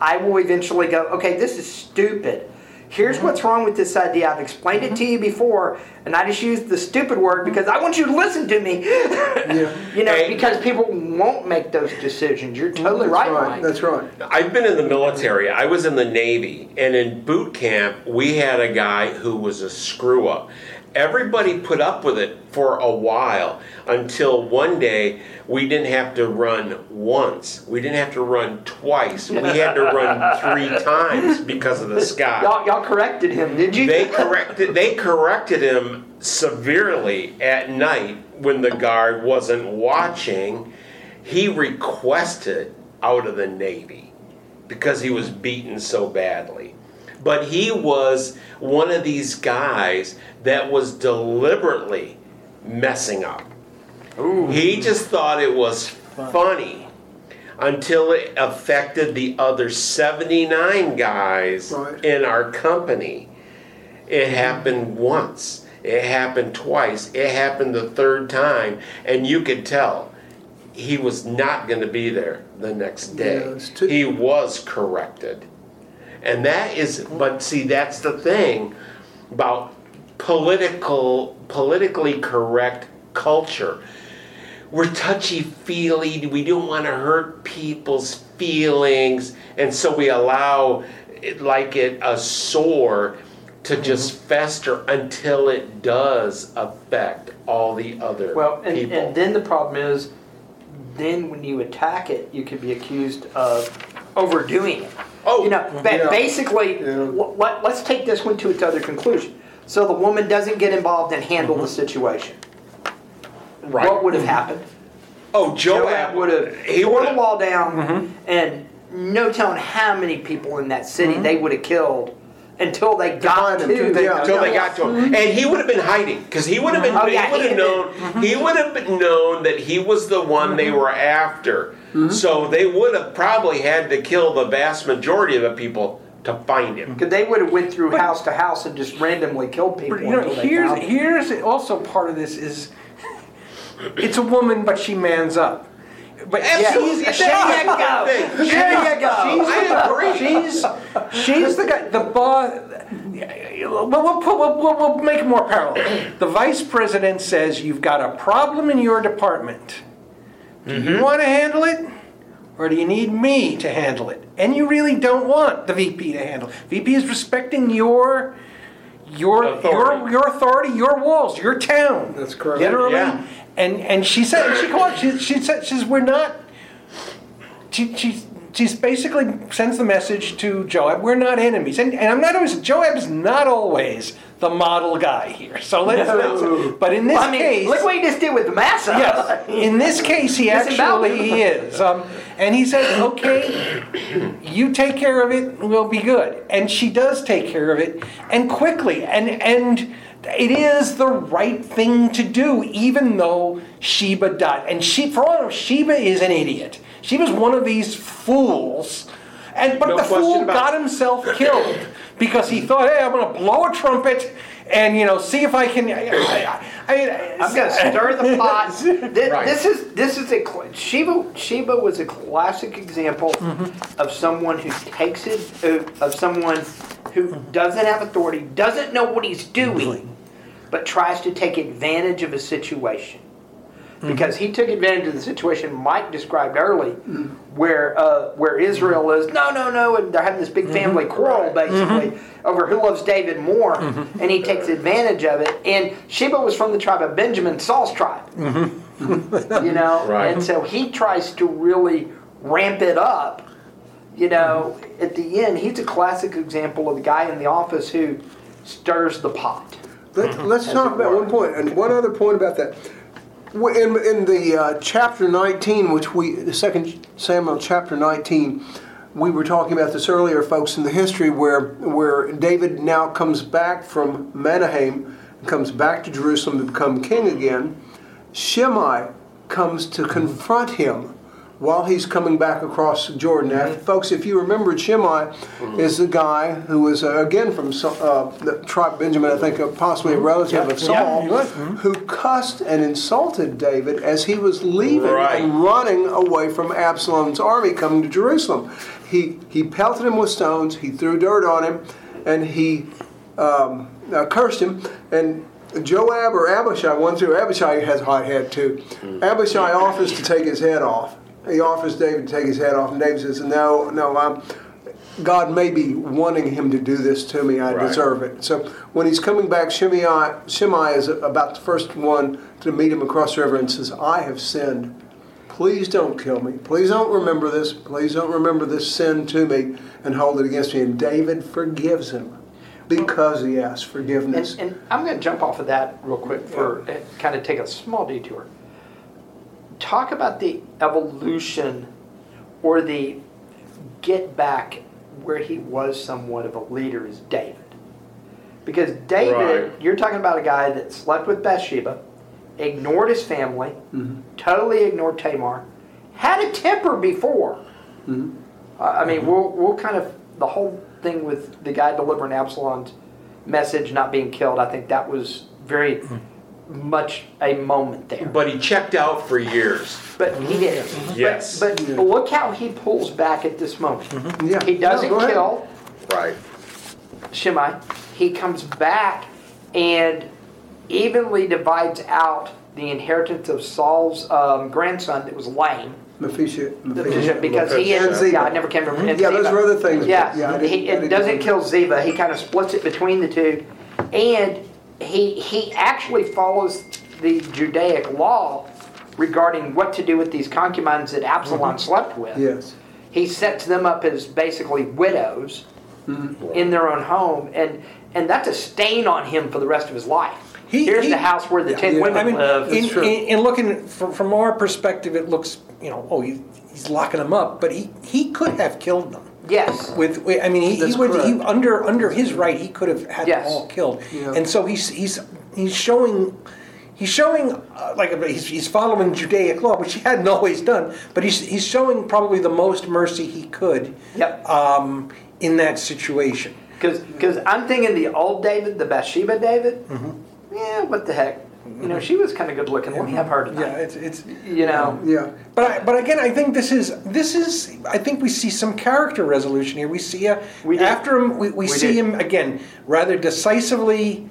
I will eventually go, okay, this is stupid. Here's what's wrong with this idea. I've explained it to you before, and I just used the stupid word because I want you to listen to me. <laughs> you know, Hey. because people won't make those decisions. You're mm, totally right, Right, Mike. that's right. I've been in the military. I was in the Navy, and in boot camp, we had a guy who was a screw up. Everybody put up with it for a while until one day we didn't have to run once. We didn't have to run twice. We had to run <laughs> three times because of the sky. Y'all, y'all corrected him, did you? They corrected they corrected him severely at night when the guard wasn't watching. He requested out of the Navy because he was beaten so badly. But he was one of these guys that was deliberately messing up. He just thought it was funny until it affected the other 79 guys Right. in our company. It happened once. It happened twice. It happened the third time. And you could tell he was not going to be there the next day. Yeah, too- he was corrected. And that is, but see, that's the thing about political, politically correct culture. We're touchy feely. We don't want to hurt people's feelings, and so we allow, it, like it, a sore to mm-hmm. just fester until it does affect all the other Well, and, people. and then the problem is, then when you attack it, you could be accused of overdoing it. Oh, you know, ba- yeah. basically, Yeah. let, us take this one to its other conclusion. So the woman doesn't get involved and handle Mm-hmm. the situation. right? What would have mm-hmm. happened? oh, Joab Joab would have He tore would the have. wall down, mm-hmm. and no telling how many people in that city mm-hmm. they would have killed until they got to. till they- yeah. Until they got to him, and he would have been hiding because he would have been. Oh, yeah, he would have would've known. He would have known that he was the one they were after. Mm-hmm. So they would have probably had to kill the vast majority of the people to find him. Because they would have went through house to house and just randomly killed people. But you know, here's here's also part of this is it's a woman, but she mans up. But Absolutely. she's, There you go. Thing. There you go. She's I the, agree. She's she's the guy. The boss. We'll, we'll, put, we'll, we'll, we'll make it more parallel. The vice president says you've got a problem in your department. Do you mm-hmm. want to handle it, or do you need me to handle it? And you really don't want the VP to handle it. VP is respecting your your Authority. your your authority, your walls, your town. That's correct. Literally. Yeah. And and she said she come on, she she said she says we're not she she she's basically sends the message to Joab, we're not enemies. And, and I'm not always, Joab is not always the model guy here. So let's, let's but in this I mean, case. look what he just did with Massa. Yes, in this case, he actually he is. Um, and he says, okay, you take care of it, we'll be good. And she does take care of it, and quickly. And, and it is the right thing to do, even though Sheba died. And she, for all know, Sheba is an idiot. Sheba's one of these fools. And, but No the fool got it. himself killed because he thought, hey, I'm going to blow a trumpet and, you know, see if I can. I, I, I, I'm gonna stir the pot. <laughs> This, Right. this is this is a cl- Sheba. Sheba was a classic example Mm-hmm. of someone who takes it uh, of someone who doesn't have authority, doesn't know what he's doing, but tries to take advantage of a situation. Mm-hmm. Because he took advantage of the situation Mike described early, Mm-hmm. where uh, where Israel is no no no, and they're having this big family Mm-hmm. quarrel basically over who loves David more, and he takes advantage of it. And Sheba was from the tribe of Benjamin, Saul's tribe you know <laughs> Right. and so he tries to really ramp it up you know at the end he's a classic example of the guy in the office who stirs the pot Let, let's talk about one point, and one other point about that. In, in the uh, chapter 19, which we, the second Samuel chapter 19, we were talking about this earlier, folks, in the history where, where David now comes back from Mahanaim, comes back to Jerusalem to become king again. Shimei comes to confront him while he's coming back across Jordan. Now, folks, if you remember, Shimei is the guy who was, uh, again, from uh, the tribe Benjamin, I think uh, possibly a relative of Saul, he was. who cussed and insulted David as he was leaving Right. and running away from Absalom's army coming to Jerusalem. He, he pelted him with stones, he threw dirt on him, and he um, uh, cursed him. And Joab or Abishai, one through Abishai has a hot head too. Abishai offers to take his head off. He offers David to take his head off, and David says, "No, no, I'm." God may be wanting him to do this to me. I Right. deserve it. So when he's coming back, Shimei, Shimei is about the first one to meet him across the river and says, "I have sinned. Please don't kill me. Please don't remember this. Please don't remember this sin to me and hold it against me." And David forgives him because he asks forgiveness. and, and i'm going to jump off of that real quick for uh, kind of take a small detour talk about the evolution or the get back where he was somewhat of a leader is david. Because david Right. you're talking about a guy that slept with bathsheba ignored his family mm-hmm. totally ignored tamar had a temper before. I I mean, we'll, we'll kind of, the whole thing with the guy delivering Absalom's message not being killed, I think that was very mm-hmm. Much a moment there. But he checked out for years. But he did. Yes. But, but look how he pulls back at this moment. Yeah. He doesn't No, kill Right. Shimei. He comes back and evenly divides out the inheritance of Saul's um, grandson that was lame. Mephibosheth. Because because he And and Ziba. yeah, I never can remember. and Yeah, those were other things, Yeah, yeah, he, it doesn't kill Ziba. He kind of splits it between the two, and he he actually follows the Judaic law regarding what to do with these concubines that Absalom mm-hmm. slept with. Yes. He sets them up as basically widows mm-hmm. in their own home, and and that's a stain on him for the rest of his life. He- Here's he- the house where the Yeah, ten yeah. women I mean, live. in, true. in, in looking from, from our perspective, it looks, you know, oh, he, he's locking them up, but he, he could have killed them. Yes. With, with- I mean, he, he would, he, under, under his right, he could have had Yes. them all killed. Yeah. And so he's, he's, he's showing, he's showing, uh, like, a- he's, he's following Judaic law, which he hadn't <laughs> always done, but he's, he's showing probably the most mercy he could Yep. um, in that situation. Because I'm thinking the old David, the Bathsheba David. Mm-hmm. Yeah, what the heck? You know, she was kind of good looking. Let me have her Yeah, it's, it's, You know, Yeah. But I, but again, I think this is this is I think we see some character resolution here. We see a We after him. We, we, We see do. him again rather decisively,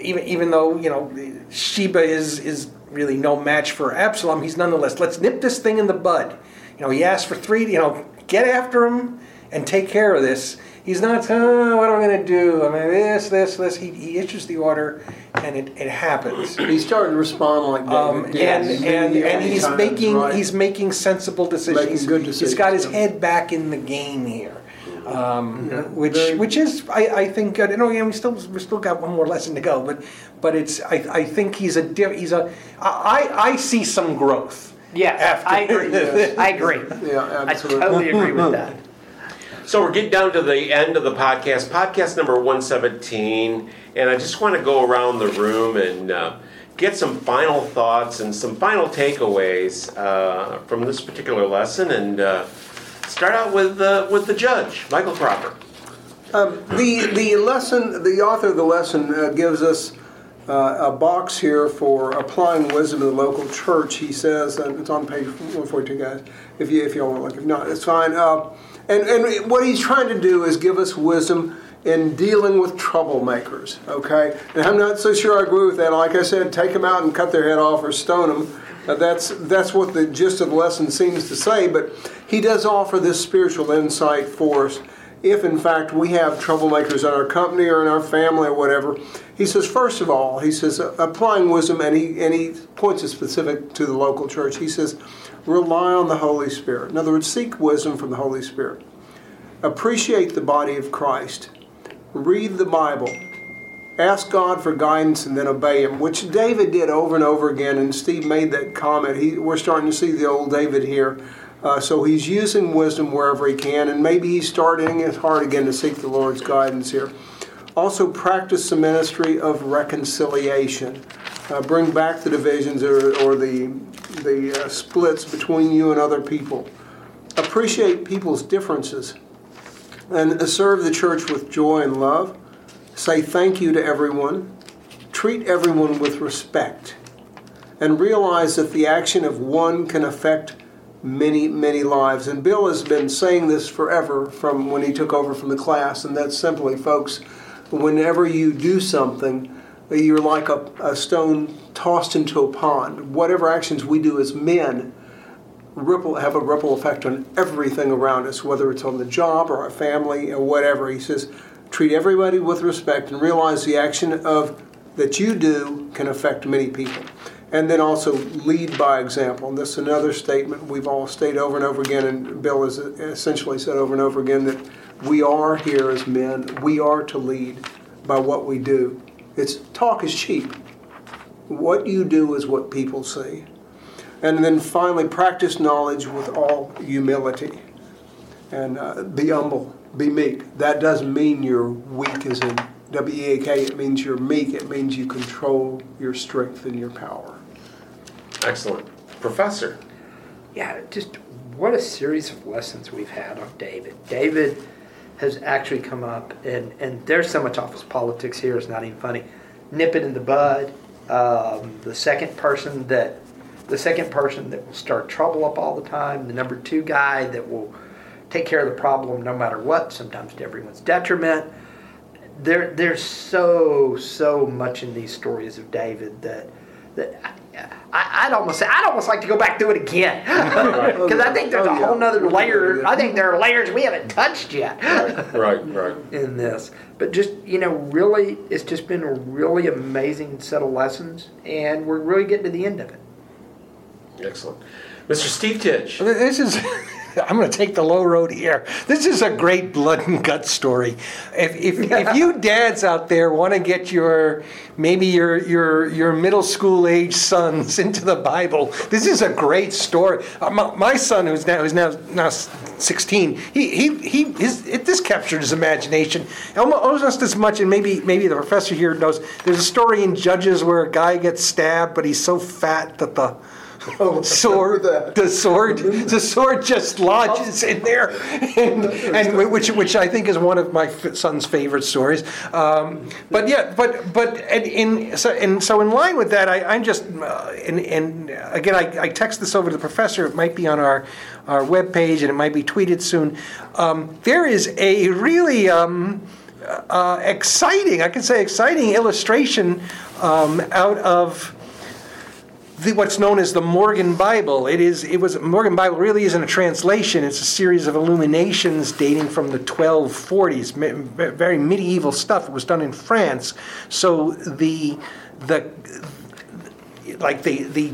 even even though you know Sheba is is really no match for Absalom. He's nonetheless let's nip this thing in the bud. You know, he asked for three. You know, get after him and take care of this. He's not. Oh, what am I going to do? I mean, this, this, this. He, he issues the order, and it, it happens. <clears throat> He's starting to respond like David Um, did. and He's and, and he's times making right. he's making sensible decisions. Making good He's got his head back in the game here, um, which very- which is I, I think uh, you know yeah, we still we still got one more lesson to go, but but it's I, I think he's a di- he's a I I see some growth. Yes, after I agree. this. I agree. Yeah, I absolutely. totally agree with <laughs> that. So we're getting down to the end of the podcast, podcast number 117, and I just want to go around the room and uh, get some final thoughts and some final takeaways uh, from this particular lesson, and uh, start out with with the judge, Michael Cropper. The, the lesson, the author of the lesson uh, gives us uh, a box here for applying wisdom in the local church. He says, and it's on page 142, guys, if you, if you want to look. If not, it's fine. Uh, and, and what he's trying to do is give us wisdom in dealing with troublemakers, okay? And I'm not so sure I agree with that. Like I said, take them out and cut their head off or stone them. Uh, that's, that's what the gist of the lesson seems to say, but he does offer this spiritual insight for us if in fact we have troublemakers in our company or in our family or whatever, he says, first of all, he says, applying wisdom, and he, and he points it specific to the local church. He says, rely on the Holy Spirit. In other words, seek wisdom from the Holy Spirit. Appreciate the body of Christ. Read the Bible. Ask God for guidance and then obey Him, which David did over and over again. And Steve made that comment. He, we're starting to see the old David here. Uh, so he's using wisdom wherever he can, and maybe he's starting his heart again to seek the Lord's guidance here. Also, practice the ministry of reconciliation. Uh, bring back the divisions or, or the, the uh, splits between you and other people. Appreciate people's differences and serve the church with joy and love. Say thank you to everyone. Treat everyone with respect. And realize that the action of one can affect many, many lives. And Bill has been saying this forever from when he took over from the class, and that's simply, folks, whenever you do something, you're like a, a stone tossed into a pond. Whatever actions we do as men ripple have a ripple effect on everything around us, whether it's on the job or our family or whatever. He says, treat everybody with respect and realize the action of that you do can affect many people. And then also lead by example. And this is another statement we've all stated over and over again, and Bill has essentially said over and over again that we are here as men. We are to lead by what we do. It's talk is cheap. What you do is what people see. And then finally, practice knowledge with all humility. And uh, be humble, be meek. That doesn't mean you're weak as in W E A K. It means you're meek. It means you control your strength and your power. Excellent. Professor. Yeah, just what a series of lessons we've had on David. David has actually come up, and, and there's so much office politics here, it's not even funny. Nip it in the bud. Um, the second person that the second person that will start trouble up all the time, the number two guy that will take care of the problem no matter what, sometimes to everyone's detriment. There, there's so so much in these stories of David that that I, I'd almost say I'd almost like to go back through it again <laughs> because oh, <laughs> I think there's a Oh, yeah. whole nother layer. I think there are layers we haven't touched yet <laughs> Right, right. in this. But just you know, really, it's just been a really amazing set of lessons, and we're really getting to the end of it. Excellent. Mr. Steve Titch. This is. <laughs> I'm going to take the low road here. This is a great blood and gut story. If, if, if you <laughs> dads out there want to get your maybe your your your middle school age sons <laughs> into the Bible, this is a great story. Uh, my, my son, who's now who's now now 16, he he he his, it, this captured his imagination almost, almost as much. And maybe maybe the professor here knows. There's a story in Judges where a guy gets stabbed, but he's so fat that the <laughs> sword the sword the sword just lodges in there. And, and which which I think is one of my son's favorite stories. Um, but yeah but but and in so and so in line with that I, I'm just uh, and, and again I, I text this over to the professor. It might be on our our webpage and it might be tweeted soon. Um, there is a really um, uh, exciting I can say exciting illustration um, out of the, what's known as the Morgan Bible. It is. It was Morgan Bible really isn't a translation. It's a series of illuminations dating from the 1240s. Very medieval stuff. It was done in France. So the the like the the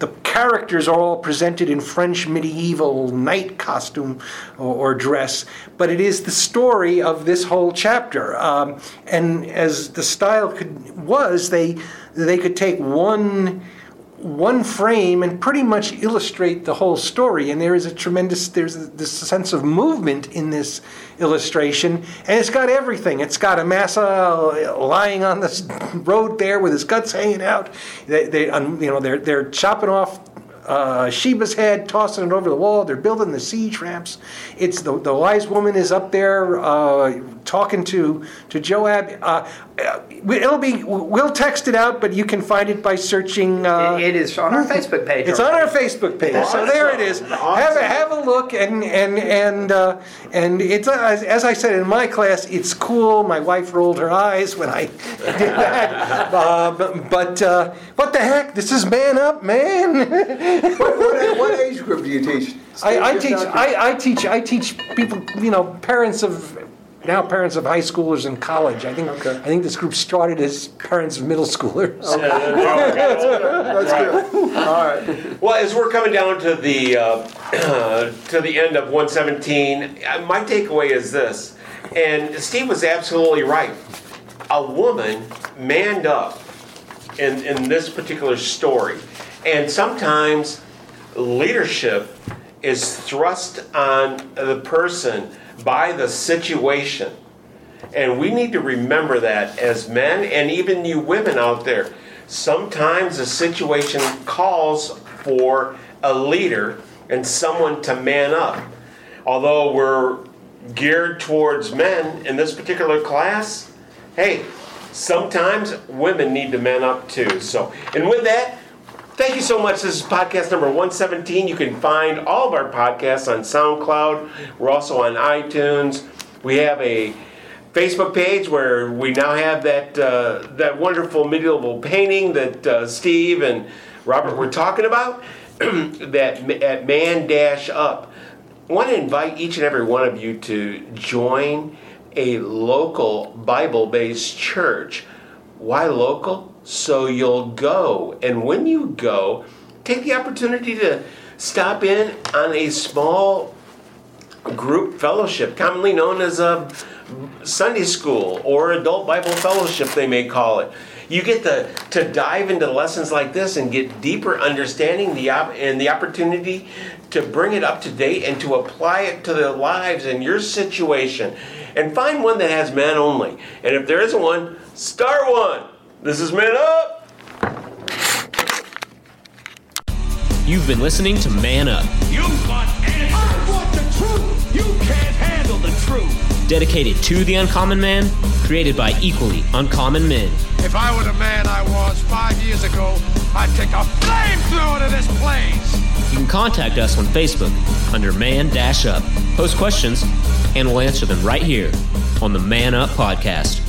the characters are all presented in French medieval knight costume or, or dress, but it is the story of this whole chapter. Um, and as the style could, was, they they could take one one frame and pretty much illustrate the whole story. And there is a tremendous, there's this sense of movement in this illustration, and it's got everything. It's got Amasa lying on the <laughs> road there with his guts hanging out. They, they um, you know, they're they're chopping off uh, Sheba's head, tossing it over the wall. They're building the siege ramps. It's the, the wise woman is up there uh, talking to to Joab. Uh, it'll be we'll text it out, but you can find it by searching. Uh, It is on our <laughs> Facebook page. It's on our Facebook page, so there it is. Have a, have a look, and and and uh, and it's uh, as, as I said in my class, it's cool. My wife rolled her eyes when I <laughs> did that, <laughs> uh, but, but uh, what the heck? This is man up, man. What, what, what age group do you teach? I, I teach. I, I teach. I teach people. You know, parents of now parents of high schoolers in college. I think. Okay. I think this group started as parents of middle schoolers. Okay. That's good. All right. Well, as we're coming down to the uh, <clears throat> to the end of 117, uh, my takeaway is this, and Steve was absolutely right. A woman manned up in in this particular story, and sometimes leadership is thrust on the person by the situation. And we need to remember that as men and even you women out there. Sometimes the situation calls for a leader and someone to man up. Although we're geared towards men in this particular class, hey, sometimes women need to man up too. So, and with that, Thank you so much. This is podcast number 117. You can find all of our podcasts on SoundCloud. We're also on iTunes. We have a Facebook page where we now have that uh, that wonderful medieval painting that uh, Steve and Robert were talking about. <clears throat> that at Man Dash Up. I want to invite each and every one of you to join a local Bible-based church. Why local? So you'll go. And when you go, take the opportunity to stop in on a small group fellowship, commonly known as a Sunday school or adult Bible fellowship, they may call it. You get to, to dive into lessons like this and get deeper understanding the op- and the opportunity to bring it up to date and to apply it to their lives and your situation. And find one that has men only. And if there isn't one, start one. This is Men Up. You've been listening to Man Up, You want answers. I want the truth. You can't handle the truth. dedicated to the uncommon man, created by equally uncommon men. If I were the man I was five years ago, I'd take a flamethrower to this place. You can contact us on Facebook under Man Dash Up. Post questions, and we'll answer them right here on the Man Up Podcast.